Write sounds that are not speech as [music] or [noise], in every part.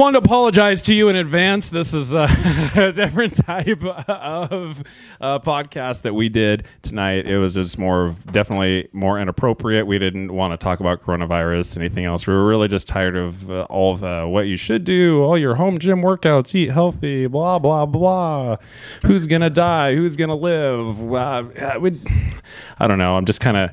wanted to apologize to you in advance. This is a, [laughs] a different type of uh, podcast that we did tonight. It was just more, definitely more inappropriate. We didn't want to talk about coronavirus, anything else. We were really just tired of uh, all of uh, what you should do, all your home gym workouts, eat healthy, blah blah blah. Who's gonna die? Who's gonna live? Uh, we, I don't know. I'm just kind of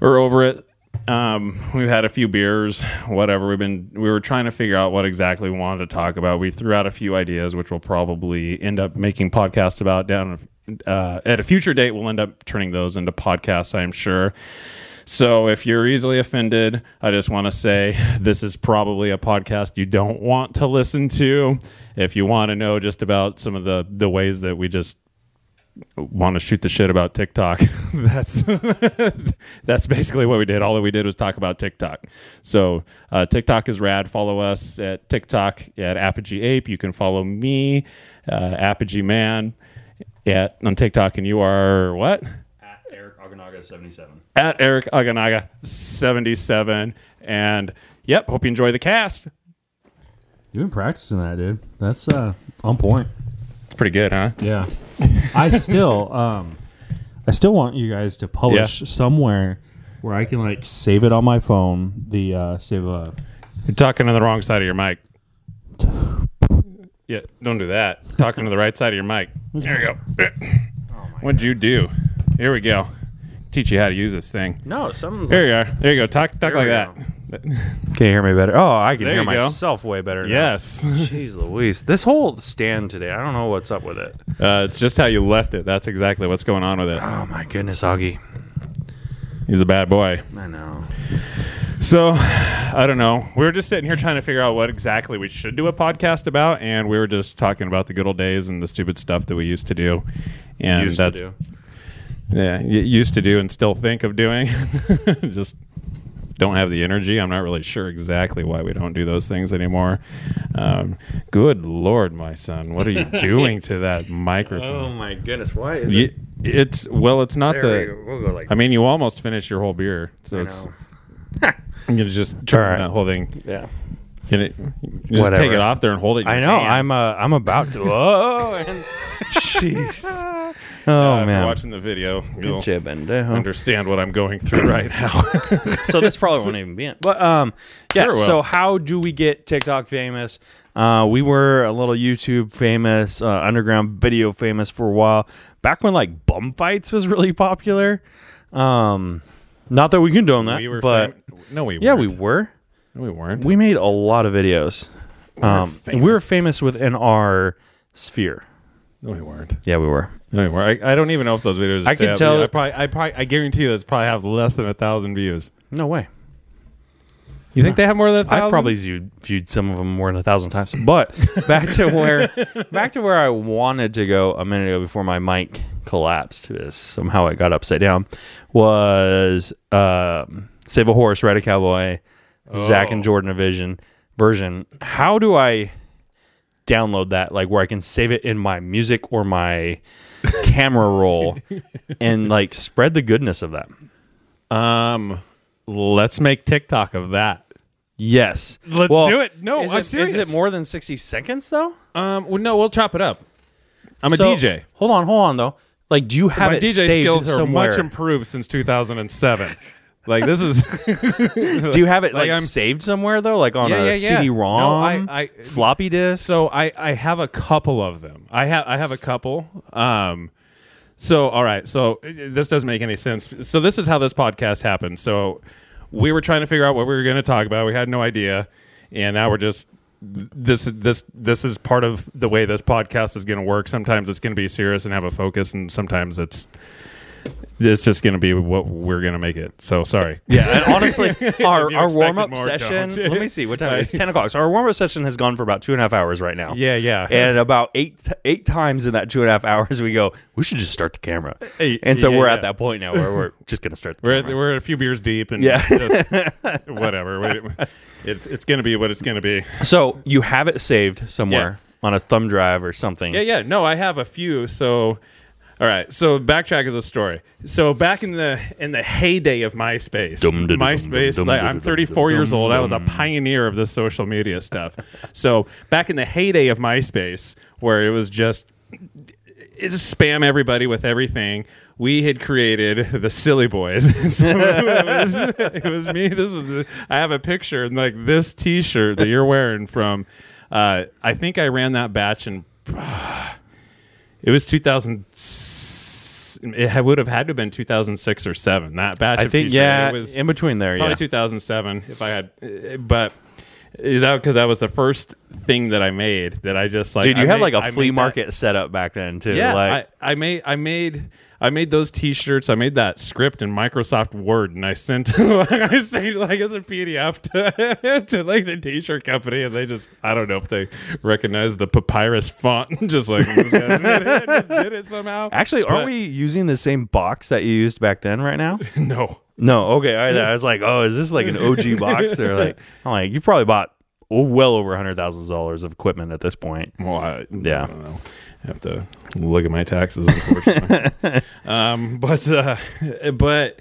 we're over it. Um, we've had a few beers, whatever. We've been we were trying to figure out what exactly we wanted to talk about. We threw out a few ideas, which we'll probably end up making podcasts about down uh, at a future date. We'll end up turning those into podcasts, I'm sure. So if you're easily offended, I just want to say this is probably a podcast you don't want to listen to. If you want to know just about some of the the ways that we just want to shoot the shit about TikTok. [laughs] that's [laughs] that's basically what we did. All that we did was talk about TikTok. So uh, TikTok is rad. Follow us at TikTok at Apogee Ape. You can follow me, uh, Apogee Man, at on TikTok, and you are what? At Eric Aganaga seventy seven. At Eric Aganaga seventy seven. And yep, hope you enjoy the cast. You've been practicing that, dude. That's uh, on point. It's pretty good, huh? Yeah. [laughs] I still, um, I still want you guys to publish somewhere where I can like save it on my phone. The uh, save a. You're talking to the wrong side of your mic. Yeah, don't do that. Talking to the right side of your mic. [laughs] There you go. What'd you do? Here we go. Teach you how to use this thing. No, something's. There you are. There you go. Talk talk like we that. [laughs] Can you hear me better? Oh, I can There hear you go. myself way better. now. Yes. [laughs] Jeez Louise. This whole stand today, I don't know what's up with it. Uh, it's just how you left it. That's exactly what's going on with it. Oh my goodness, Augie. He's a bad boy. I know. So, I don't know. We were just sitting here trying to figure out what exactly we should do a podcast about, and we were just talking about the good old days and the stupid stuff that we used to do. And Used to that's do. yeah, y- used to do and still think of doing. [laughs] just don't have the energy. I'm not really sure exactly why we don't do those things anymore. Um, good lord, my son, what are you [laughs] doing to that microphone? Oh my goodness, why is Y- it's well, it's not There we the. go. We'll go like I mean, you almost finished your whole beer, so I it's. I'm gonna [laughs] just turn right. that whole thing. Yeah. Can it, just Whatever. take it off there and hold it. I know. hand. I'm uh, I'm about to. Oh, and [laughs] jeez. Uh, Oh if man. you're watching the video, you'll understand what I'm going through [coughs] right now. [laughs] so this probably won't even be in. But um, yeah. Sure so how do we get TikTok famous? Uh, we were a little YouTube famous, uh, underground video famous for a while. Back when like bum fights was really popular. Um, not that we condone that, we were, but fam- no, we were. yeah, we weren't. were. No, we weren't. We made a lot of videos. Um, we were famous within our sphere. no, we weren't. Yeah, we were. No. I, I don't even know if those videos. I stay can up. tell- I probably, I probably, I guarantee you, those probably have less than a thousand views. No way. You think they have more than a thousand? I've probably viewed, viewed some of them more than a thousand times. But [laughs] back to where [laughs] back to where I wanted to go a minute ago before my mic collapsed. Because somehow it got upside down. Was um, Save a Horse, Ride a Cowboy, Zach and Oh. Jordan a Vision version. How do I download that? Like where I can save it in my music or my [laughs] camera roll and like spread the goodness of that. Um, let's make TikTok of that. Yes. Let's Well, do it. No, is I'm it, serious. Is it more than 60 seconds though? Um, well, no, we'll chop it up. I'm a DJ. Hold on, hold on though. Like, do you have My it DJ saved skills are somewhere? much improved since 2007. [laughs] like this is. [laughs] do you have it Like, like, I'm- saved somewhere though, like on Yeah, a yeah, yeah. CD-ROM, No, I- I- floppy disk? So I, I have a couple of them. I have I have a couple. Um, so all right. So this doesn't make any sense. So this is how this podcast happened. So we were trying to figure out what we were going to talk about. We had no idea, and now we're just this this this is part of the way this podcast is going to work. Sometimes it's going to be serious and have a focus, and sometimes it's it's just going to be what we're going to make it. So sorry. [laughs] Yeah, and honestly, [laughs] our, our warm up session. let me see what time. It's ten o'clock. So our warm up session has gone for about two and a half hours right now. Yeah, yeah. And about eight eight times in that two and a half hours, we go. We should just start the camera. Uh, hey, And so yeah, we're yeah. at that point now where we're just gonna start. The We're camera. we're a few beers deep and Yeah. just [laughs] whatever. It's it's gonna be what it's gonna be. so you have it saved somewhere on a thumb drive or something. Yeah, yeah. No, I have a few. So All right, so backtrack of the story. So back in the in the heyday of MySpace, MySpace. Like, I'm 34 years old. I was a pioneer of the social media stuff. so back in the heyday of MySpace, where it was just it just spam everybody with everything. We had created the Silly Boys. so it, was, it was me. This is I have a picture and like this T-shirt that you're wearing from. Uh, I think I ran that batch in. It was 2000. It would have had to have been 2006 or seven. That batch. I of think yeah, it was in between there. Yeah. Probably Yeah, 2007 if I had, uh, but. uh, That because that was the first thing that I made that I just like. dude, you I had made- like a I flea market that- setup back then too. yeah, like I, I made I made I made those T-shirts. I made that script in Microsoft Word, and I sent [laughs] I sent like as a PDF to, [laughs] to like the T-shirt company, and they just I don't know if they recognized the papyrus font, just like guy did it, just did it somehow. actually, aren't But- we using the same box that you used back then? Right now? [laughs] No, No. Okay. All right. I was like, oh, is this like an OG box or like? I'm like, you probably bought well over a hundred thousand dollars of equipment at this point. well, I, Yeah. I don't know. I have to look at my taxes, unfortunately. [laughs] um, but uh, but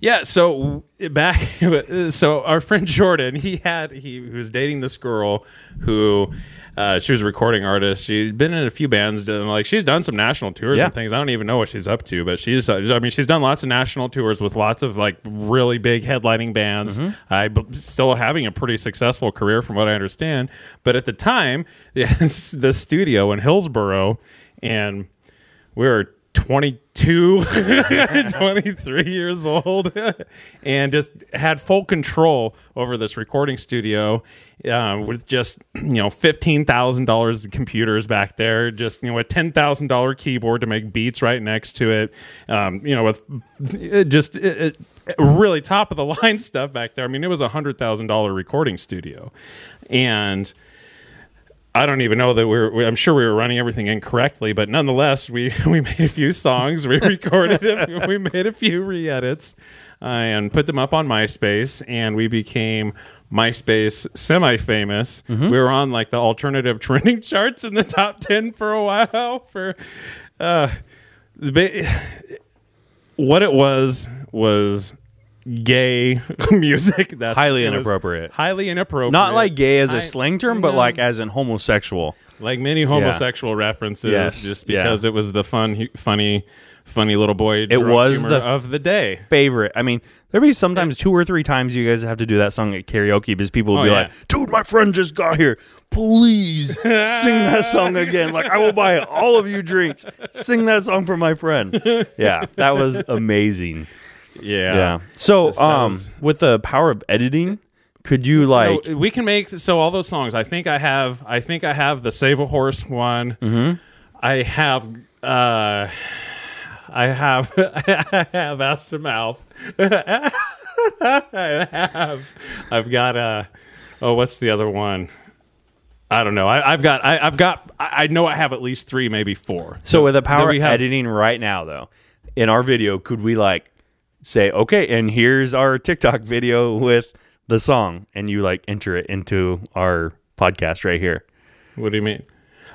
yeah. So back, [laughs] so our friend Jordan, he had he, was dating this girl who. Uh, she was a recording artist. She'd been in a few bands, and like she's done some national tours Yeah. and things. I don't even know what she's up to, but she's. uh, I mean, she's done lots of national tours with lots of like really big headlining bands. I b- still having a pretty successful career, from what I understand. But at the time, [laughs] yes, the studio in Hillsboro, and we were 22 [laughs] 23 years old [laughs] and just had full control over this recording studio uh, with just you know $15000 of computers back there just you know a $10000 keyboard to make beats right next to it um, you know with it just it, it, really top of the [laughs] line stuff back there. I mean it was a $100000 recording studio. And I don't even know that we we're. we- I'm sure we were running everything incorrectly, but nonetheless, we [laughs] we made a few songs, we recorded it, [laughs] we made a few re-edits, uh, and put them up on MySpace, and we became MySpace semi-famous. We were on like the alternative [laughs] trending charts in the top ten for a while. For uh, the ba- what it was was gay [laughs] music. That's Highly inappropriate. Highly inappropriate. Not like gay as a I- slang term, but no. like as in homosexual. like many homosexual references, Yes, just yeah. because it was the fun, funny, funny little boy. It was humor the- of the day. Favorite. I mean, there be sometimes two or three times you guys have to do that song at karaoke because people will Oh, be yeah. like, "Dude, my friend just got here. Please sing that song [laughs] again. Like I will buy all of you drinks. Sing that song for my friend." Yeah, that was amazing. Yeah, Yeah. So, This- that um, was- with the power of editing, could you like? No, we can make so all those songs. I think I have. I think I have the Save a Horse one. Mm-hmm. I have. uh I have. [laughs] I have ass to mouth. [laughs] I have. I've got a. Oh, what's the other one? I don't know. I, I've got. I, I've got. I I know I have at least three, maybe four. So with the power we of have- editing right now, though, in our video, could we like say, okay, and here's our TikTok video with the song, and you like enter it into our podcast right here? What do you mean?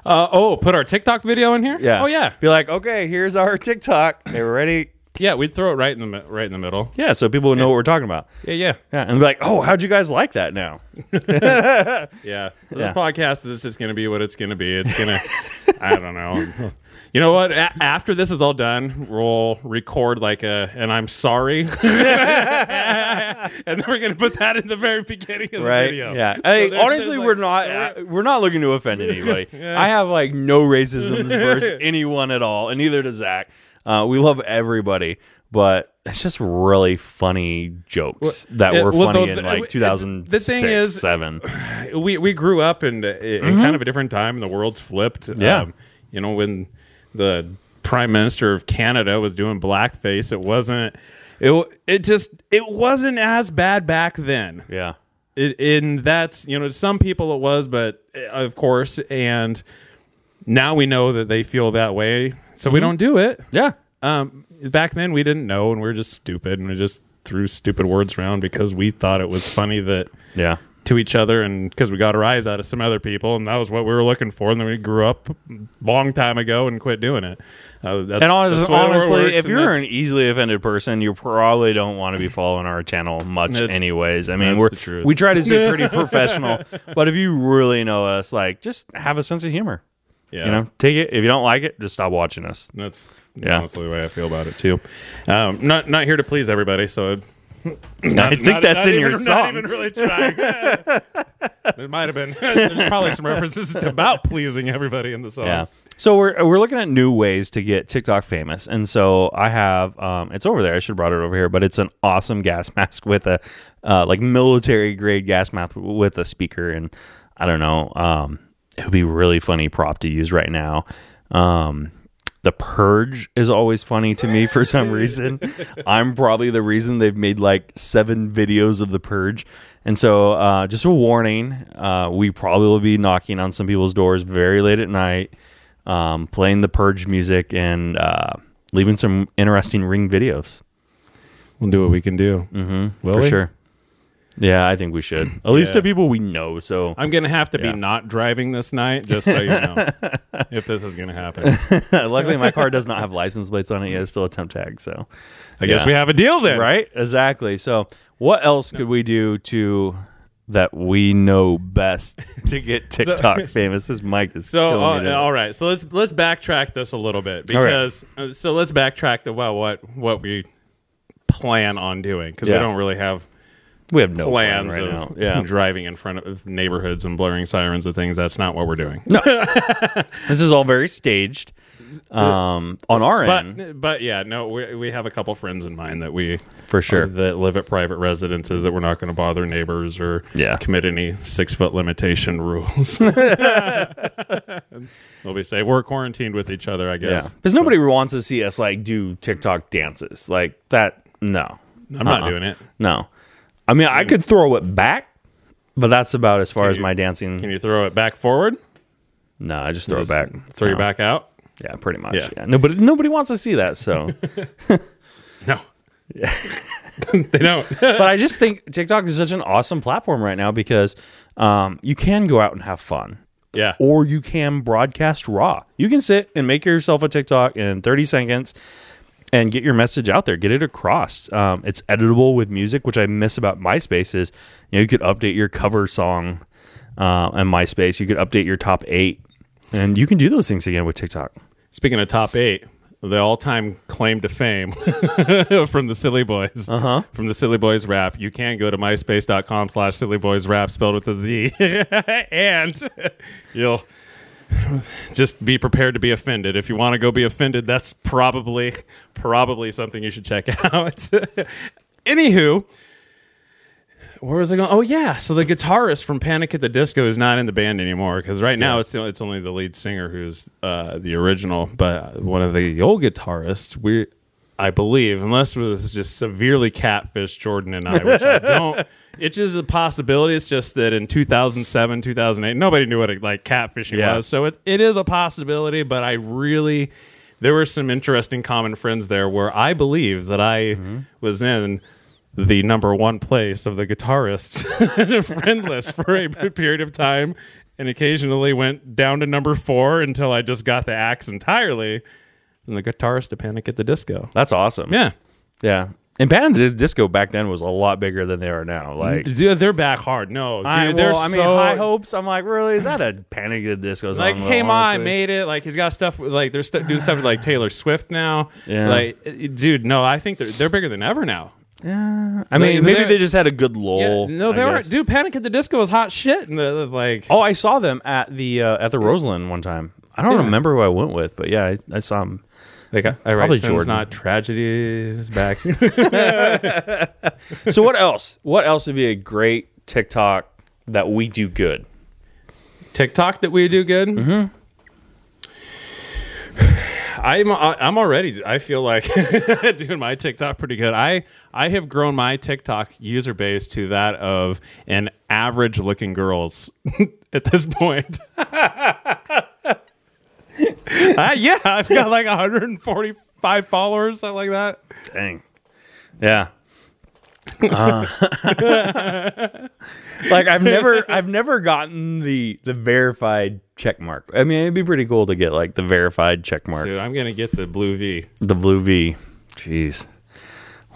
Uh, oh, put our TikTok video in here. Yeah. Oh yeah. Be like, okay, here's our TikTok. They were ready. Yeah, we'd throw it right in the right in the middle. Yeah, so people know what we're talking about. Yeah, yeah. Yeah, and be like, oh, how'd you guys like that now? [laughs] Yeah. So Yeah. this podcast is just going to be what it's going to be. It's going [laughs] to, I don't know. You know what? A- after this is all done, we'll record like a, and I'm sorry. [laughs] and then we're going to put that in the very beginning of the Right? video. Yeah. Hey, honestly, there's, we're not uh, we're not looking to offend anybody. [laughs] Yeah. I have like no racisms versus [laughs] anyone at all, and neither does Zach. Uh, we love everybody, but it's just really funny jokes that yeah, were well, funny the- in the- like the 2006, thing is- seven. we we grew up in, in kind of a different time and the world's flipped. Mm-hmm. Yeah. Um, you know, when the prime minister of Canada was doing blackface, it wasn't it it just it wasn't as bad back then. Yeah. It in that's, you know, to some people it was, but uh, of course and now we know that they feel that way, so we don't do it. Yeah. Um, back then we didn't know and we are just stupid and we just threw stupid words around because we thought it was funny that Yeah. To each other, and because we got a rise out of some other people, and that was what we were looking for. And then we grew up a long time ago and quit doing it. Uh, that's, And honest, that's the it honestly, if you're an easily offended person, you probably don't want to be following our channel much, anyways. I mean, we're we try to stay pretty [laughs] professional, but if you really know us, like, just have a sense of humor. yeah, You know, take it. If you don't like it, just stop watching us. That's Yeah. honestly the way I feel about it too. Um, not not here to please everybody, so I think that's in your even, song. Not even really trying. [laughs] [laughs] there might have been. [laughs] There's probably some references to about pleasing everybody in the song. Yeah. So we're we're looking at new ways to get TikTok famous, and so I have um, it's over there. I should have brought it over here, but it's an awesome gas mask with a uh, like military grade gas mask with a speaker, and I don't know. Um, it would be really funny prop to use right now. Um, the Purge is always funny to me for some reason. I'm probably the reason they've made like seven videos of the Purge. And so, uh, just a warning uh, we probably will be knocking on some people's doors very late at night, um, playing the Purge music, and uh, leaving some interesting ring videos. We'll do what we can do. Mm-hmm, Will for we? sure. Yeah, I think we should. At least Yeah. to people we know. So, I'm gonna have to Yeah. be not driving this night, just so you know, [laughs] if this is gonna happen. [laughs] luckily, my car does not have license plates on it yet. It's still a temp tag. So, I guess Yeah. we have a deal then, right? Exactly. So, what else could we do to that we know best [laughs] to get TikTok famous? This mic is So, killing me uh, all right. So let's let's backtrack this a little bit All right. because uh, so let's backtrack to well what what we plan on doing because Yeah. we don't really have we have no plan plans right of. Yeah, [laughs] driving in front of neighborhoods and blaring sirens and things. That's not what we're doing. [laughs] this is all very staged um, on our end But but yeah, no, we we have a couple friends in mind that we for sure. that live at private residences that we're not going to bother neighbors or Yeah. commit any six foot limitation rules. [laughs] They'll be safe. We're quarantined with each other, I guess. because nobody wants to see us like do TikTok dances like that. No, I'm not Uh-uh. doing it. no. I mean, I could throw it back, but that's about as far as you- my dancing. Can you throw it back forward? no, I just throw it back. Throw your No. back out? Yeah, pretty much. Yeah. Yeah. Nobody, nobody wants to see that. So. [laughs] [laughs] No. [laughs] they don't. but I just think TikTok is such an awesome platform right now because um, you can go out and have fun. yeah. Or you can broadcast raw. You can sit and make yourself a TikTok in 30 seconds and get your message out there, get it across. Um, it's editable with music, which I miss about MySpace is you know you could update your cover song uh, on MySpace. You could update your top eight, and you can do those things again with TikTok. Speaking of top eight, the all-time claim to fame [laughs] from the Silly Boys, uh-huh. from the Silly Boys rap, you can go to myspace.com slash Silly Boys rap spelled with a Z, [laughs] and you'll just be prepared to be offended. If you want to go be offended, that's probably probably something you should check [laughs] out. Anywho, where was I going? Oh yeah, so the guitarist from Panic at the Disco is not in the band anymore because right now it's it's only the lead singer who's uh, the original, but one of the old guitarists we. I believe, unless this is just severely catfish Jordan and I, which I don't. [laughs] It's just a possibility. It's just that in 2007, 2008, nobody knew what it, like catfishing Yeah. was. So it, it is a possibility, but I really, there were some interesting common friends there where I believe that I mm-hmm. was in the number one place of the guitarists [laughs] friend list for a [laughs] period of time and occasionally went down to number four until I just got the axe entirely. And the guitarist to Panic at the Disco. That's awesome. Yeah. yeah. And Band Disco back then was a lot bigger than they are now. Like, Dude, they're back hard. No, dude, I, they're well, I mean, so- High Hopes. I'm like, really? Is that a Panic at the Disco song? Like, hey, ma, I made it. Like, he's got stuff like they're st- doing stuff with like Taylor Swift now. Yeah. Like, uh, dude, no, I think they're they're bigger than ever now. Yeah, I mean, Like, maybe they're- just had a good lull. Yeah, no, they were. Dude, Panic at the Disco was hot shit. And the, the, like, Oh, I saw them at the uh, at the Roseland one time. I don't Yeah. remember who I went with, but yeah, I, I saw them. Like Probably Jordan. not tragedies. Back. [laughs] [laughs] so what else? What else would be a great TikTok that we do good? TikTok that we do good. Mm-hmm. [sighs] I'm I'm already. I feel like [laughs] doing my TikTok pretty good. I I have grown my TikTok user base to that of an average looking girls at this point. [laughs] Uh, yeah, I've got like 145 followers, something like that. Dang. Yeah. Uh, [laughs] like I've never I've never gotten the the verified check mark. I mean, it'd be pretty cool to get like the verified check mark, Dude, I'm gonna get the blue V. the blue V. Jeez.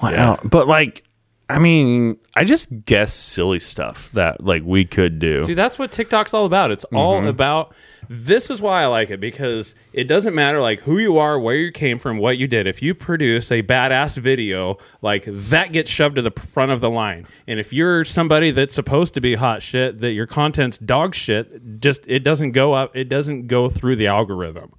Wow. Yeah. But like I mean, I just guess silly stuff that like we could do. Dude, that's what TikTok's all about. It's all about. This is why I like it because it doesn't matter like who you are, where you came from, what you did. If you produce a badass video, like that gets shoved to the front of the line. And if you're somebody that's supposed to be hot shit, that your content's dog shit, just it doesn't go up. It doesn't go through the algorithm.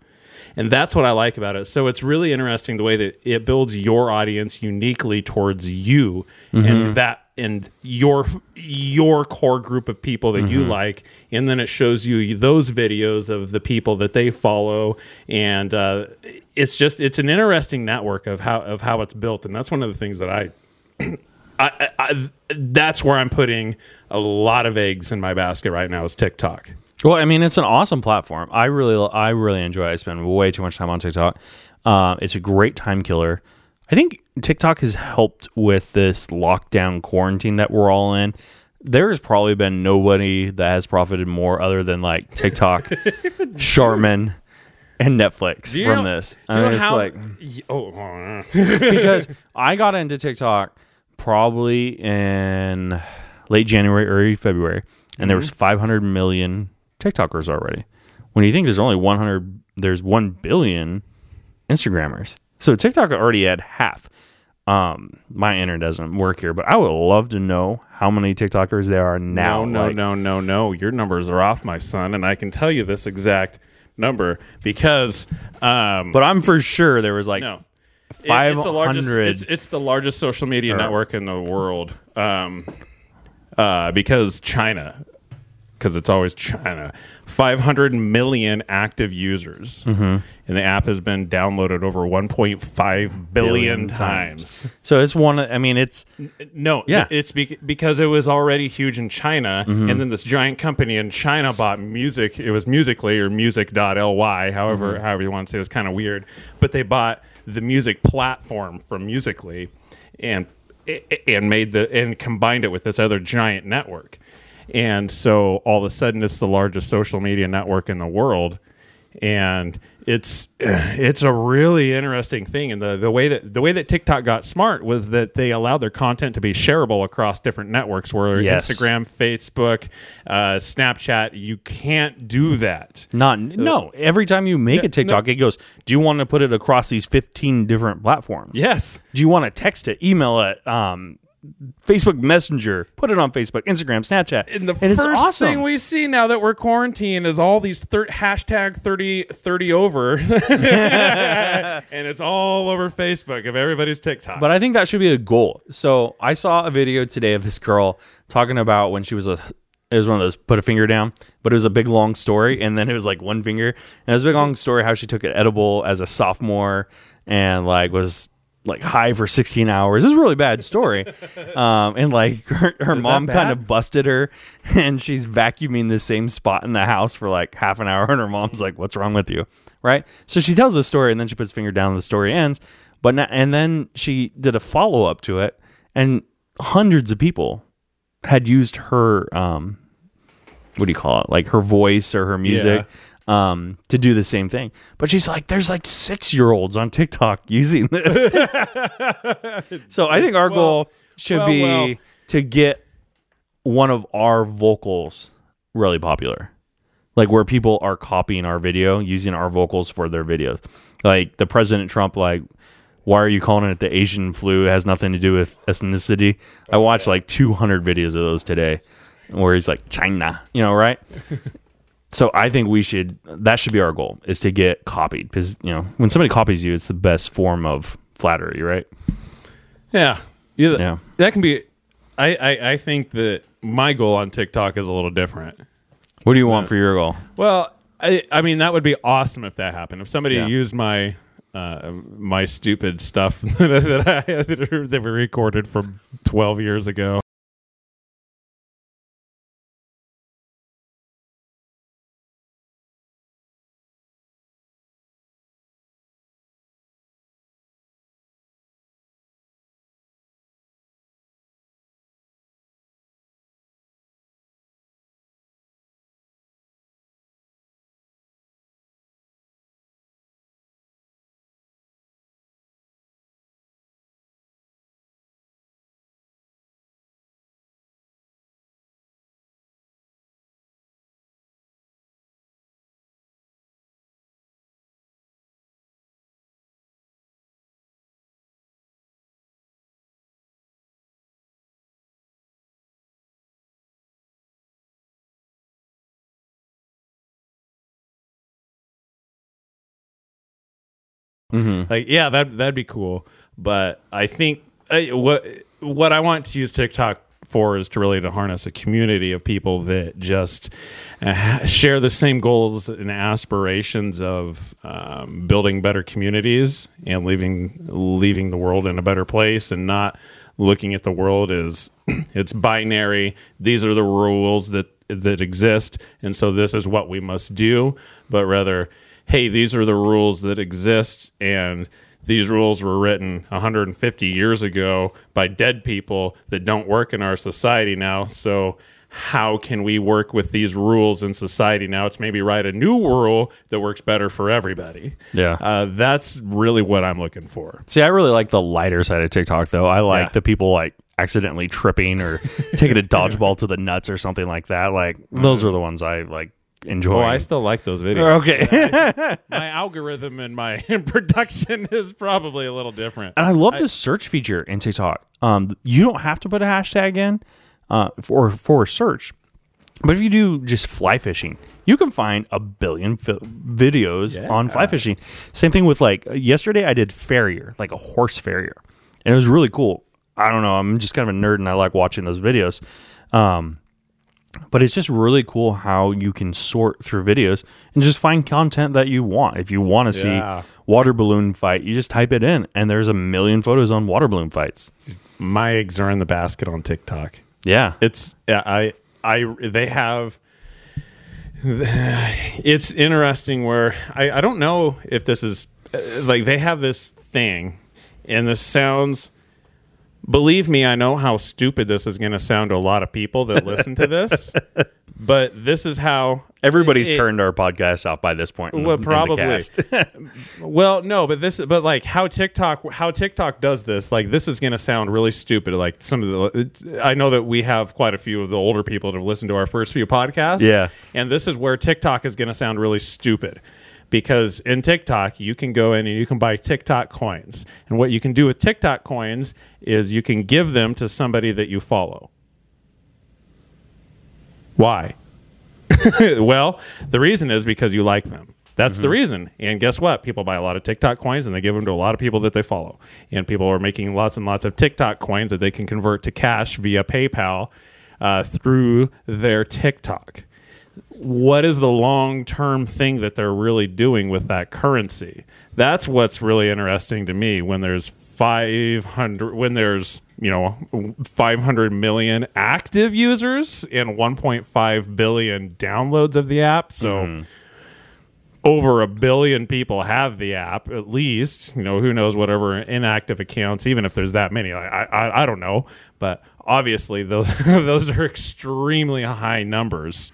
And that's what I like about it. So it's really interesting the way that it builds your audience uniquely towards you and mm-hmm. that and your your core group of people that you like and then it shows you those videos of the people that they follow and uh, it's just it's an interesting network of how of how it's built and that's one of the things that I [clears throat] I, I, I that's where I'm putting a lot of eggs in my basket right now is TikTok. Well, I mean, it's an awesome platform. I really, I really enjoy. it. I spend way too much time on TikTok. Uh, it's a great time killer. I think TikTok has helped with this lockdown quarantine that we're all in. There has probably been nobody that has profited more other than like TikTok, [laughs] Charmin, and Netflix from know- this. you I know how- like oh, uh, [laughs] because I got into TikTok probably in late January, early February, and there Mm-hmm. was 500 million TikTokers already. When you think there's only 100, there's 1 billion Instagrammers. So TikTok already had half. Um, my internet doesn't work here, but I would love to know how many TikTokers there are now. no, no, Like, no, no, no. Your numbers are off, my son, and I can tell you this exact number because, um, But I'm for sure there was like no, It- it's the largest. 500 It's, it's the largest social media Or- network in the world. Um, uh, because China, because it's always China, 500 million active users, Mm-hmm. And the app has been downloaded over 1.5 billion Billion times. so it's one. I mean, it's No, Yeah. it's because it was already huge in China, Mm-hmm. and then this giant company in China bought music. It was Musically or Music.ly, however, Mm-hmm. however you want to say. It was kind of weird, but they bought the music platform from Musically, and and made the and combined it with this other giant network, and so all of a sudden it's the largest social media network in the world and it's it's a really interesting thing and the, the way that the way that TikTok got smart was that they allowed their content to be shareable across different networks where Yes. Instagram, Facebook, uh, Snapchat you can't do that. Not no. Every time you make a TikTok, it goes, "Do you want to put it across these fifteen different platforms? Yes. Do you want to text it, email it, um, Facebook Messenger, put it on Facebook, Instagram, Snapchat, And the and it's first awesome. thing we see now that we're quarantined is all these thir- hashtag 30, 30 over. [laughs] and it's all over Facebook of everybody's TikTok. but I think that should be a goal. So I saw a video today of this girl talking about when she was a. It was one of those put a finger down, but it was a big long story, and then it was like one finger, and it was a big long story how she took an edible as a sophomore and like was like high for 16 hours. Was a really bad story. [laughs] Um, and like her, her mom kind of busted her [laughs] and she's vacuuming the same spot in the house for like half an hour. [laughs] And her mom's like, what's wrong with you? Right. So she tells the story and then she puts finger down and the story ends. But na- and then she did a follow up to it and hundreds of people had used her, um, what do you call it? Like her voice or her music. Um, to do the same thing, but she's like, "There's like six year olds on TikTok [laughs] using this." [laughs] so I think our well- goal should well, be well. to get one of our vocals really popular. Like where people are copying our video, using our vocals for their videos. Like the President Trump, like, why are you calling it the Asian flu? It has nothing to do with ethnicity. I watched like 200 videos of those today where he's like, China, you know, right? [laughs] so I think we should, that should be our goal is to get copied because, you know, when somebody copies you, it's the best form of flattery, right? yeah. Yeah. Yeah. That can be. I, I, I think that my goal on TikTok is a little different. What do you want for your goal? Well, I, I mean, that would be awesome if that happened. If somebody Yeah. used my uh, my stupid stuff [laughs] that I [laughs] that we recorded from twelve years ago. Like, yeah, that that'd be cool. But I think uh, what what I want to use TikTok for is to really to harness a community of people that just uh, share the same goals and aspirations of um, building better communities and leaving leaving the world in a better place and not looking at the world as [clears throat] it's binary. These are the rules that that exist. And so this is what we must do. But rather hey these are the rules that exist and these rules were written 150 years ago by dead people that don't work in our society now. So, how can we work with these rules in society now to maybe write a new rule that works better for everybody? Yeah. Uh, that's really what I'm looking for. See, I really like the lighter side of TikTok, though. I like Yeah. the people like accidentally tripping or [laughs] taking a dodgeball to the nuts or something like that. Like those are the ones I like enjoy. Oh, I still like those videos. [laughs] okay. my algorithm and my [laughs] production is probably a little different. And I love the search feature in TikTok. Um, you don't have to put a hashtag in uh, for for search, but if you do just fly fishing, you can find a billion fi- videos on fly fishing. Same thing with like yesterday, I did farrier, like a horse farrier, and it was really cool. I don't know, I'm just kind of a nerd and I like watching those videos. Um, but it's just really cool how you can sort through videos and just find content that you want. If you want to Yeah. see water balloon fight, you just type it in, and there's a million photos on water balloon fights. My eggs are in the basket on TikTok. Yeah, it's yeah, I I they have it's interesting where I, I don't know if this is uh, like they have this thing and this sounds believe me i know how stupid this is going to sound to a lot of people that listen to this [laughs] but this is how everybody's it- turned our podcast off by this point. Well, the, probably. [laughs] Well, no, but this, but like how TikTok, how TikTok does this, like this is going to sound really stupid. Like some of the, I know that we have quite a few of the older people that have listened to our first few podcasts. Yeah. and this is where TikTok is going to sound really stupid. Because in TikTok, you can go in and you can buy TikTok coins. And what you can do with TikTok coins is you can give them to somebody that you follow. Why? [laughs] well, the reason is because you like them. That's the reason. And guess what? People buy a lot of TikTok coins and they give them to a lot of people that they follow. And people are making lots and lots of TikTok coins that they can convert to cash via PayPal uh, through their TikTok. What is the long term thing that they're really doing with that currency? That's what's really interesting to me when there's 500 when there's you know 500 million active users and 1.5 billion downloads of the app. So mm-hmm. over a billion people have the app at least you know who knows whatever inactive accounts even if there's that many. I i, I don't know. But obviously those [laughs] those are extremely high numbers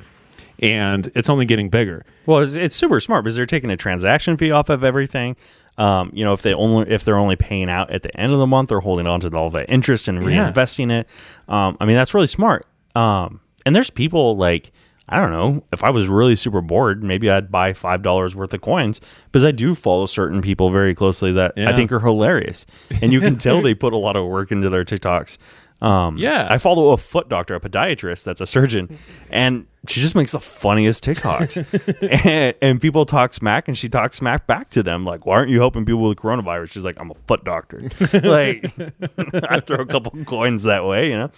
and it's only getting bigger Well, it's, it's super smart because they're taking a transaction fee off of everything. Um, you know, if they only if they're only paying out at the end of the month, they're holding on to all that interest and Yeah. reinvesting it. Um, I mean, that's really smart. Um, and there's people like I don't know if I was really super bored, maybe I'd buy five dollars worth of coins because I do follow certain people very closely that I think are hilarious, and you can [laughs] tell they put a lot of work into their TikToks. Um, Yeah. I follow a foot doctor, a podiatrist that's a surgeon, and she just makes the funniest TikToks. [laughs] and, and people talk smack, and she talks smack back to them. Like, why aren't you helping people with coronavirus? She's like, I'm a foot doctor. [laughs] like, [laughs] I throw a couple coins that way, you know?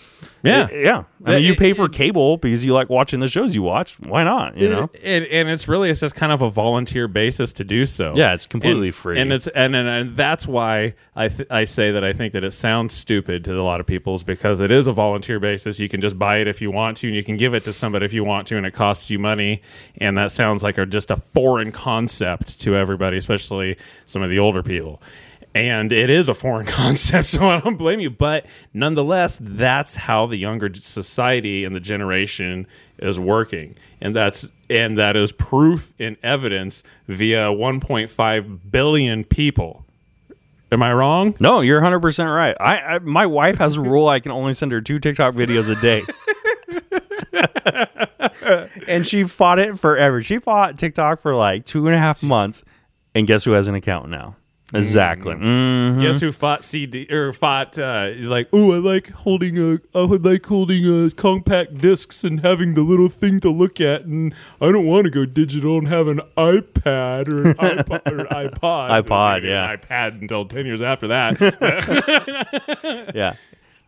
Yeah. yeah. I mean, you pay for cable because you like watching the shows you watch. Why not? You know? and, and it's really it's just kind of a volunteer basis to do so. Yeah, it's completely And- free. and it's and, and and that's why I th- I say that I think that it sounds stupid to a lot of people is because it is a volunteer basis. You can just buy it if you want to, and you can give it to somebody if you want to, and it costs you money. And that sounds like a, just a foreign concept to everybody, especially some of the older people. And it is a foreign [laughs] concept, so I don't blame you. But nonetheless, that's how the younger society and the generation is working, and that's and that is proof and evidence via 1.5 billion people. Am I wrong? No, you're 100% right. I, I My wife has a rule I can only send her two TikTok videos a day. [laughs] [laughs] and she fought it forever. She fought TikTok for like two and a half months. And guess who has an account now? Exactly. Mhm. Guess who fought CD or fought uh, like? Oh, I like holding a. I would like holding a compact discs and having the little thing to look at, and I don't want to go digital and have an iPad or an iPod or [laughs] iPod. iPod, yeah. iPad until ten years after that. [laughs] Yeah.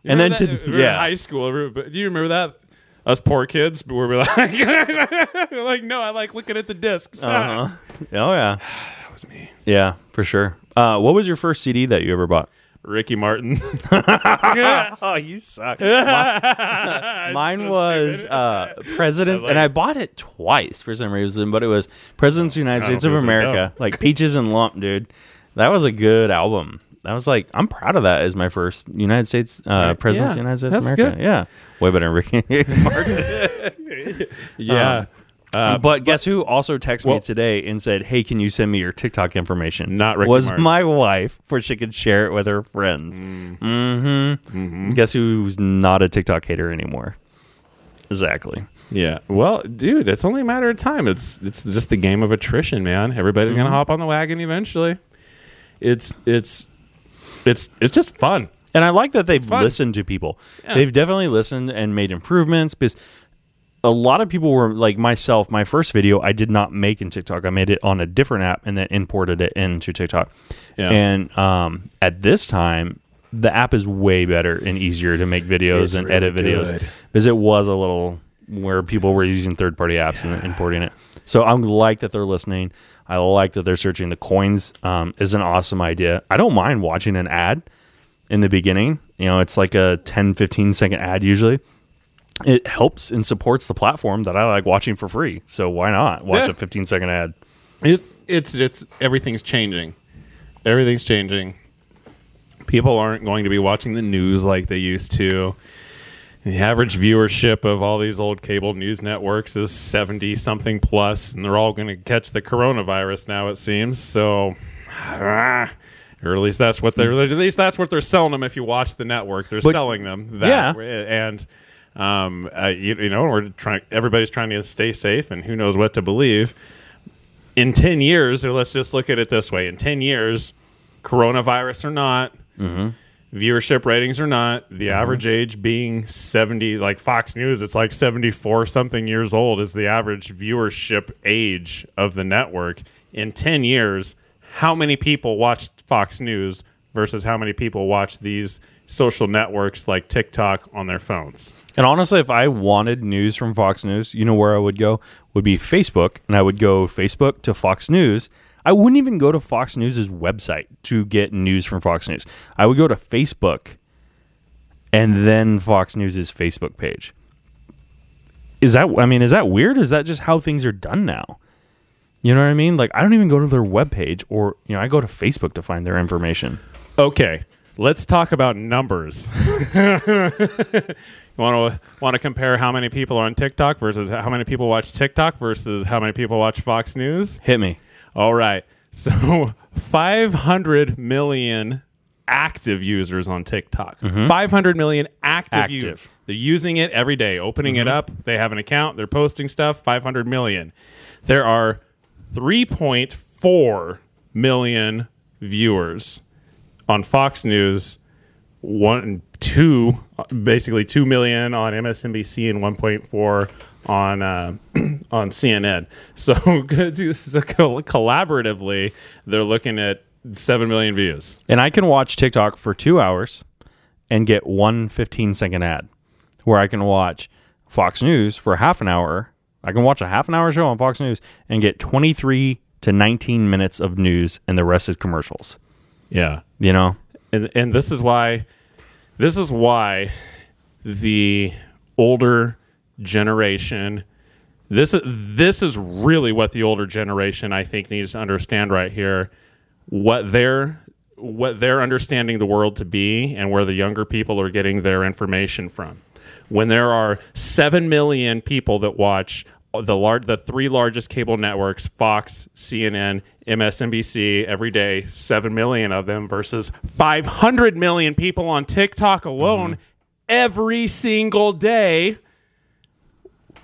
You And then to that? In yeah. high school. Do you remember that? Us poor kids, but we were like, [laughs] like no, I like looking at the discs. [laughs] Uh-huh. Oh yeah. [sighs] That was me, Yeah, for sure. Uh, what was your first CD that you ever bought? Ricky Martin. [laughs] Oh, you suck. Mine was uh, Presidents, and I bought it twice for some reason, but it was Presidents of the United States of America, like Peaches and Lump, dude. That was a good album. That was like I'm proud of that as my first United States uh, Presidents of the United States of America. good. Yeah, way better than Ricky [laughs] Martin. yeah, um, uh, um, but guess who also texted well- me today and said, "Hey, can you send me your TikTok information?" Not Ricky was Martin. my wife for she could share it with her friends. Mm. Mm-hmm. mm-hmm. Guess who's not a TikTok hater anymore? Exactly. Yeah. Well, dude, it's only a matter of time. It's it's just a game of attrition, man. Everybody's gonna mm-hmm. hop on the wagon eventually. It's it's it's it's just fun. And I like that they've listened to people. Yeah. They've definitely listened and made improvements because a lot of people were like myself. My first video I did not make in TikTok. I made it on a different app and then imported it into TikTok. Yeah. And um, at this time, the app is way better and easier to make videos It's and really edit videos good. because it was a little where people were using third party apps and importing it. So I'm like that they're listening. I like that they're searching. The coins um, is an awesome idea. I don't mind watching an ad in the beginning. You know, it's like a 10, 15 second ad usually. It helps and supports the platform that I like watching for free. So why not watch Yeah. a 15 second ad? It, it's it's everything's changing. Everything's changing. People aren't going to be watching the news like they used to. The average viewership of all these old cable news networks is 70 something plus, and they're all going to catch the coronavirus now, it seems. So, ah, or at least that's what they're at least that's what they're selling them. If you watch the network, they're selling them that. Yeah. and um, uh, you, you know, we're trying. Everybody's trying to stay safe, and who knows what to believe in 10 years, or let's just look at it this way in 10 years, coronavirus or not, viewership ratings or not, the average age being 70, like Fox News, it's like 74 something years old is the average viewership age of the network. In 10 years, how many people watched Fox News versus how many people watch these social networks like TikTok on their phones? And honestly, if I wanted news from Fox News, you know where I would go? Would be Facebook, and I would go Facebook to Fox News. I wouldn't even go to Fox News' website to get news from Fox News. I would go to Facebook and then Fox News' Facebook page. Is that I mean, is that weird? Is that just how things are done now? You know what I mean? Like I don't even go to their webpage or you know, I go to Facebook to find their information. Okay, let's talk about numbers. [laughs] you want to want to compare how many people are on TikTok versus how many people watch TikTok versus how many people watch Fox News? Hit me. All right. So [laughs] 500 million active users on TikTok. Mm-hmm. 500 million active, Active. users. They're using it every day, opening it mm-hmm. up. They have an account, they're posting stuff. 500 million. There are 3.4 million viewers on Fox News, one, two, basically two million on MSNBC and 1.4 on uh, [clears throat] on CNN. So, [laughs] so col- collaboratively, they're looking at seven million views. And I can watch TikTok for two hours and get one 15 second ad where I can watch Fox News for half an hour. I can watch a half an hour show on Fox News and get 23 to 19 minutes of news and the rest is commercials. Yeah, You know? and and this is why this is why the older generation this this is really what the older generation I think needs to understand right here what they're what they're understanding the world to be and where the younger people are getting their information from when there are 7 million people that watch the large the three largest cable networks Fox, CNN, MSNBC every day, 7 million of them versus 500 million people on TikTok alone every single day.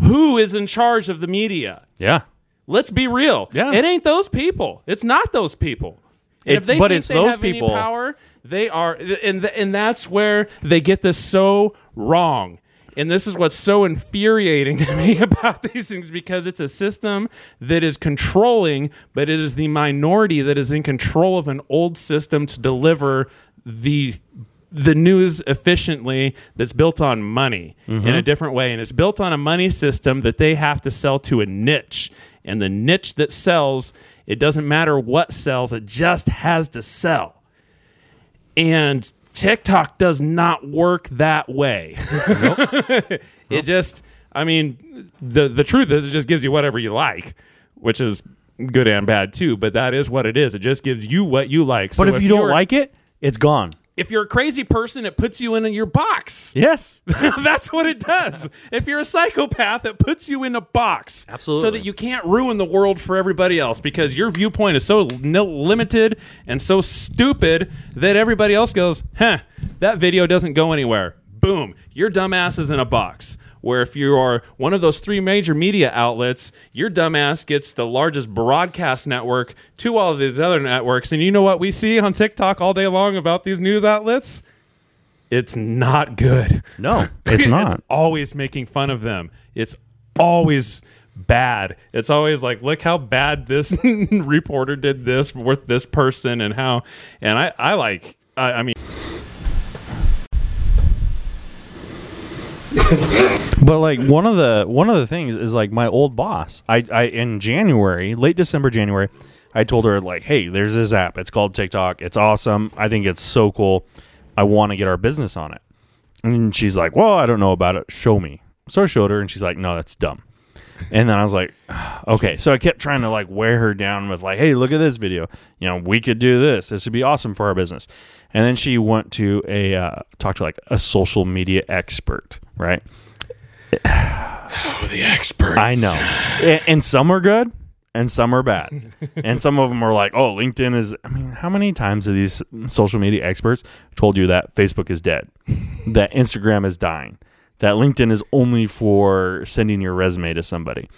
Who is in charge of the media? Yeah. Let's be real. Yeah. It ain't those people. It's not those people. And It- if they but think it's they those have any people- power, they are, and and that's where they get this so wrong. And this is what's so infuriating [laughs] to me about these things because it's a system that is controlling, but it is the minority that is in control of an old system to deliver the the news efficiently that's built on money in a mm-hmm. different way. And it's built on a money system that they have to sell to a niche. And the niche that sells it doesn't matter what sells it just has to sell. And TikTok does not work that way. [laughs] it just, I mean, the the truth is, it just gives you whatever you like, which is good and bad too. But that is what it is. It just gives you what you like. But So if, you don't like it, it's gone. If you're a crazy person, it puts you in your box. Yes. [laughs] That's what it does. If you're a psychopath, it puts you in a box. Absolutely. So that you can't ruin the world for everybody else because your viewpoint is so limited and so stupid that everybody else goes, huh, that video doesn't go anywhere. Boom. Your dumbass is in a box. Where if you are one of those three major media outlets, your dumbass gets the largest broadcast network to all of these other networks. And you know what we see on TikTok all day long about these news outlets? It's not good. No, [laughs] it's not. it's always making fun of them. It's always bad. It's always like, look how bad this [laughs] reporter did this with this person and how. And I, I like, I, I mean, But like one of the one of the things is like my old boss. I, I in January, late December, January, I told her like, "Hey, there's this app. It's called TikTok. It's awesome. I think it's so cool. I want to get our business on it." And she's like, "Well, I don't know about it. Show me." So I showed her, and she's like, "No, that's dumb." And then I was like, [sighs] "Okay." So I kept trying to like wear her down with like, "Hey, look at this video. You know, we could do this. This would be awesome for our business." And then she went to a uh, talk to like a social media expert, right? Oh, [sighs] the experts. I know. and, some are good and some are bad. and some of them are like, oh, LinkedIn is. I mean, how many times have these social media experts told you that Facebook is dead, that Instagram is dying, that LinkedIn is only for sending your resume to somebody?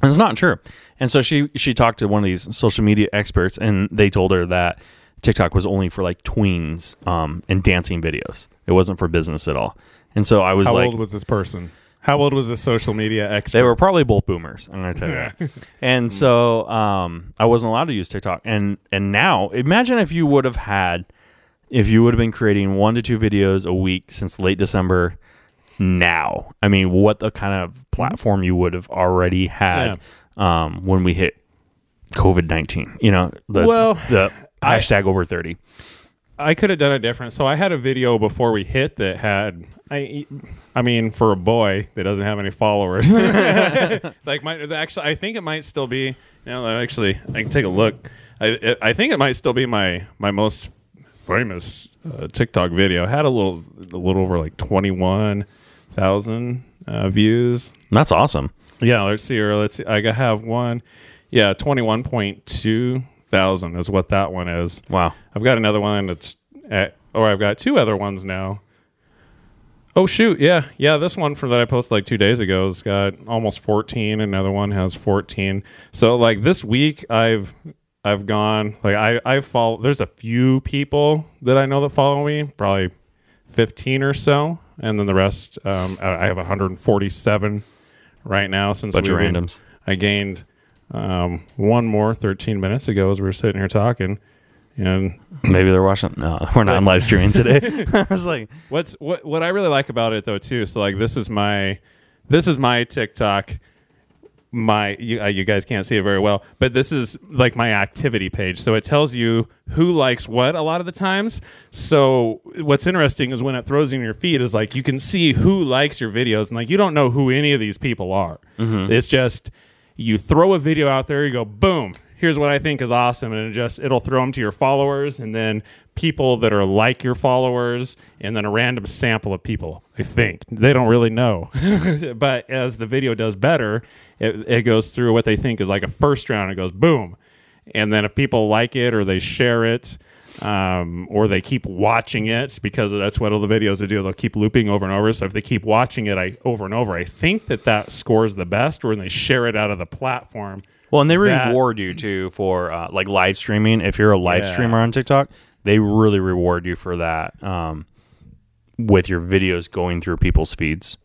And it's not true. And so she she talked to one of these social media experts, and they told her that TikTok was only for like tweens um, and dancing videos. It wasn't for business at all. And so I was How like, old was this person? How old was this social media expert? they were probably both boomers. I'm going to tell you that. [laughs] And so um, I wasn't allowed to use TikTok. And and now imagine if you would have had, if you would have been creating one to two videos a week since late December. Now, I mean, what the kind of platform you would have already had um, when we hit COVID nineteen? You know, the Well, the hashtag over thirty. I could have done it different. So I had a video before we hit that had I I mean for a boy that doesn't have any followers. [laughs] [laughs] like my actually I think it might still be you know actually I can take a look. I I think it might still be my my most famous uh, TikTok video. It had a little a little over like 21,000 uh, views. That's awesome. Yeah, let's see here. Let's see. I have one. Yeah, 21.2 thousand is what that one is. Wow. I've got another one that's at, or I've got two other ones now. Oh shoot, yeah, yeah. This one for that I posted like two days ago has got almost fourteen. Another one has fourteen. So like this week, I've I've gone like I I follow. There's a few people that I know that follow me, probably fifteen or so, and then the rest. Um, I I have 147 right now since Bunch we've been- randoms. I gained um, one more 13 minutes ago as we were sitting here talking. And Maybe they're watching. No, [laughs] we're not on live streaming today. [laughs] [laughs] I was like, what's what what I really like about it though too. So like this is my this is my TikTok. My you, uh, you guys can't see it very well, but this is like my activity page. So it tells you who likes what a lot of the times. So what's interesting is when it throws in your feed is like you can see who likes your videos and like you don't know who any of these people are. It's just you throw a video out there, you go boom. Here's what I think is awesome, and it just it'll throw them to your followers, and then people that are like your followers, and then a random sample of people. I think they don't really know, [laughs] but as the video does better, it, it goes through what they think is like a first round. It goes boom, and then if people like it or they share it, um, or they keep watching it because that's what all the videos they do. They'll keep looping over and over. So if they keep watching it I, over and over, I think that that scores the best when they share it out of the platform. Well, and they That- reward you too for uh, like live streaming. If you're a live streamer on TikTok, they really reward you for that um, with your videos going through people's feeds.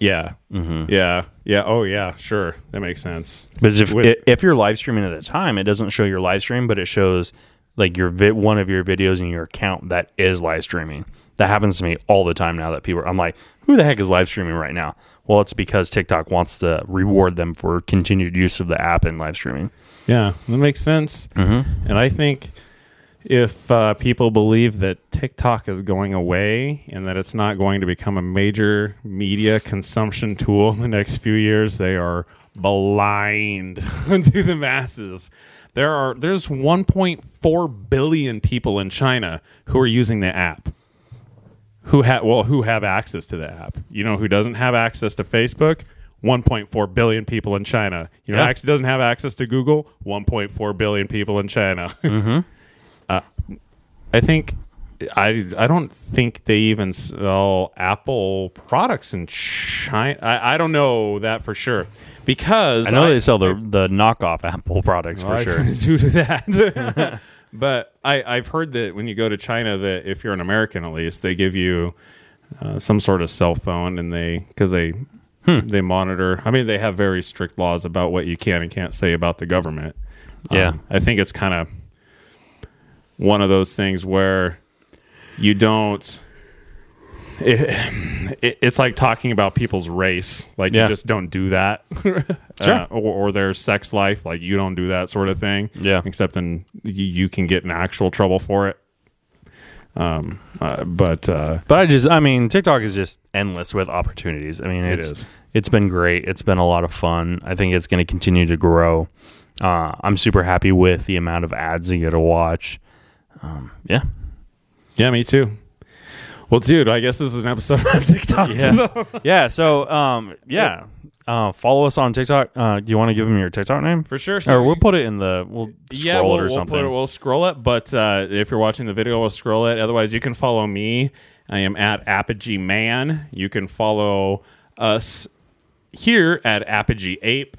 Yeah, mm-hmm. yeah, yeah. Oh yeah, sure, that makes sense. Because if With- if you're live streaming at a time, it doesn't show your live stream, but it shows like your vi- one of your videos in your account that is live streaming. That happens to me all the time now. That people, I'm like, who the heck is live streaming right now? Well, it's because TikTok wants to reward them for continued use of the app and live streaming. Yeah, that makes sense. Mm-hmm. And I think if uh, people believe that TikTok is going away and that it's not going to become a major media consumption tool in the next few years, they are blind [laughs] to the masses. There are there's 1.4 billion people in China who are using the app. Who have well who have access to the app. You know who doesn't have access to Facebook? 1.4 billion people in China. You know, Yeah. actually doesn't have access to Google. 1.4 billion people in China. [laughs] Uh, I think I I don't think they even sell Apple products in China. I, I don't know that for sure because I know they sell the the knockoff Apple products for I sure. [laughs] do that. [laughs] but I, I've heard that when you go to China, that if you're an American, at least they give you uh, some sort of cell phone, and they because they Hmm. they monitor. I mean, they have very strict laws about what you can and can't say about the government. Yeah. Um, I think it's kind of one of those things where you don't. It, it, it's like talking about people's race. Like Yeah. you just don't do that. [laughs] Sure. Uh, or, or their sex life. Like you don't do that sort of thing. Yeah. Except in you, you can get in actual trouble for it. Um. uh, but uh, But I just, I mean, TikTok is just endless with opportunities. I mean, It it's is. it's been great. It's been a lot of fun. I think it's going to continue to grow. Uh, I'm super happy with the amount of ads you get to watch. Um, yeah, yeah, me too. Well, dude, I guess this is an episode about [laughs] TikTok. Yeah. so- yeah. So, um, yeah, uh, follow us on TikTok. Uh, do you want to give them your TikTok name? for sure. or we'll put it in the we'll scroll yeah, we'll, it or we'll something. It, we'll scroll it, but uh, if you're watching the video, we'll scroll it. Otherwise, you can follow me. I am at Apogee Man. You can follow us here at Apogee Ape.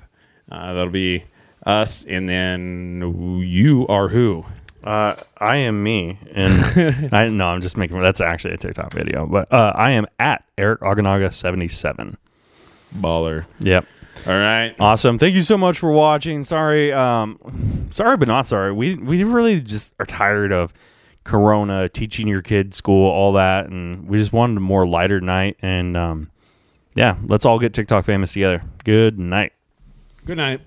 Uh, that'll be us, and then you are who? Uh, I am me, and [laughs] I no, I'm just making that's actually a TikTok video, but uh, I am at Eric Oganaga seventy seven. Baller. Yep. All right. Awesome. Thank you so much for watching. Sorry, um, sorry, but not sorry. We we really just are tired of Corona, teaching your kid school, all that, and we just wanted a more lighter night. And um, yeah, let's all get TikTok famous together. Good night. Good night.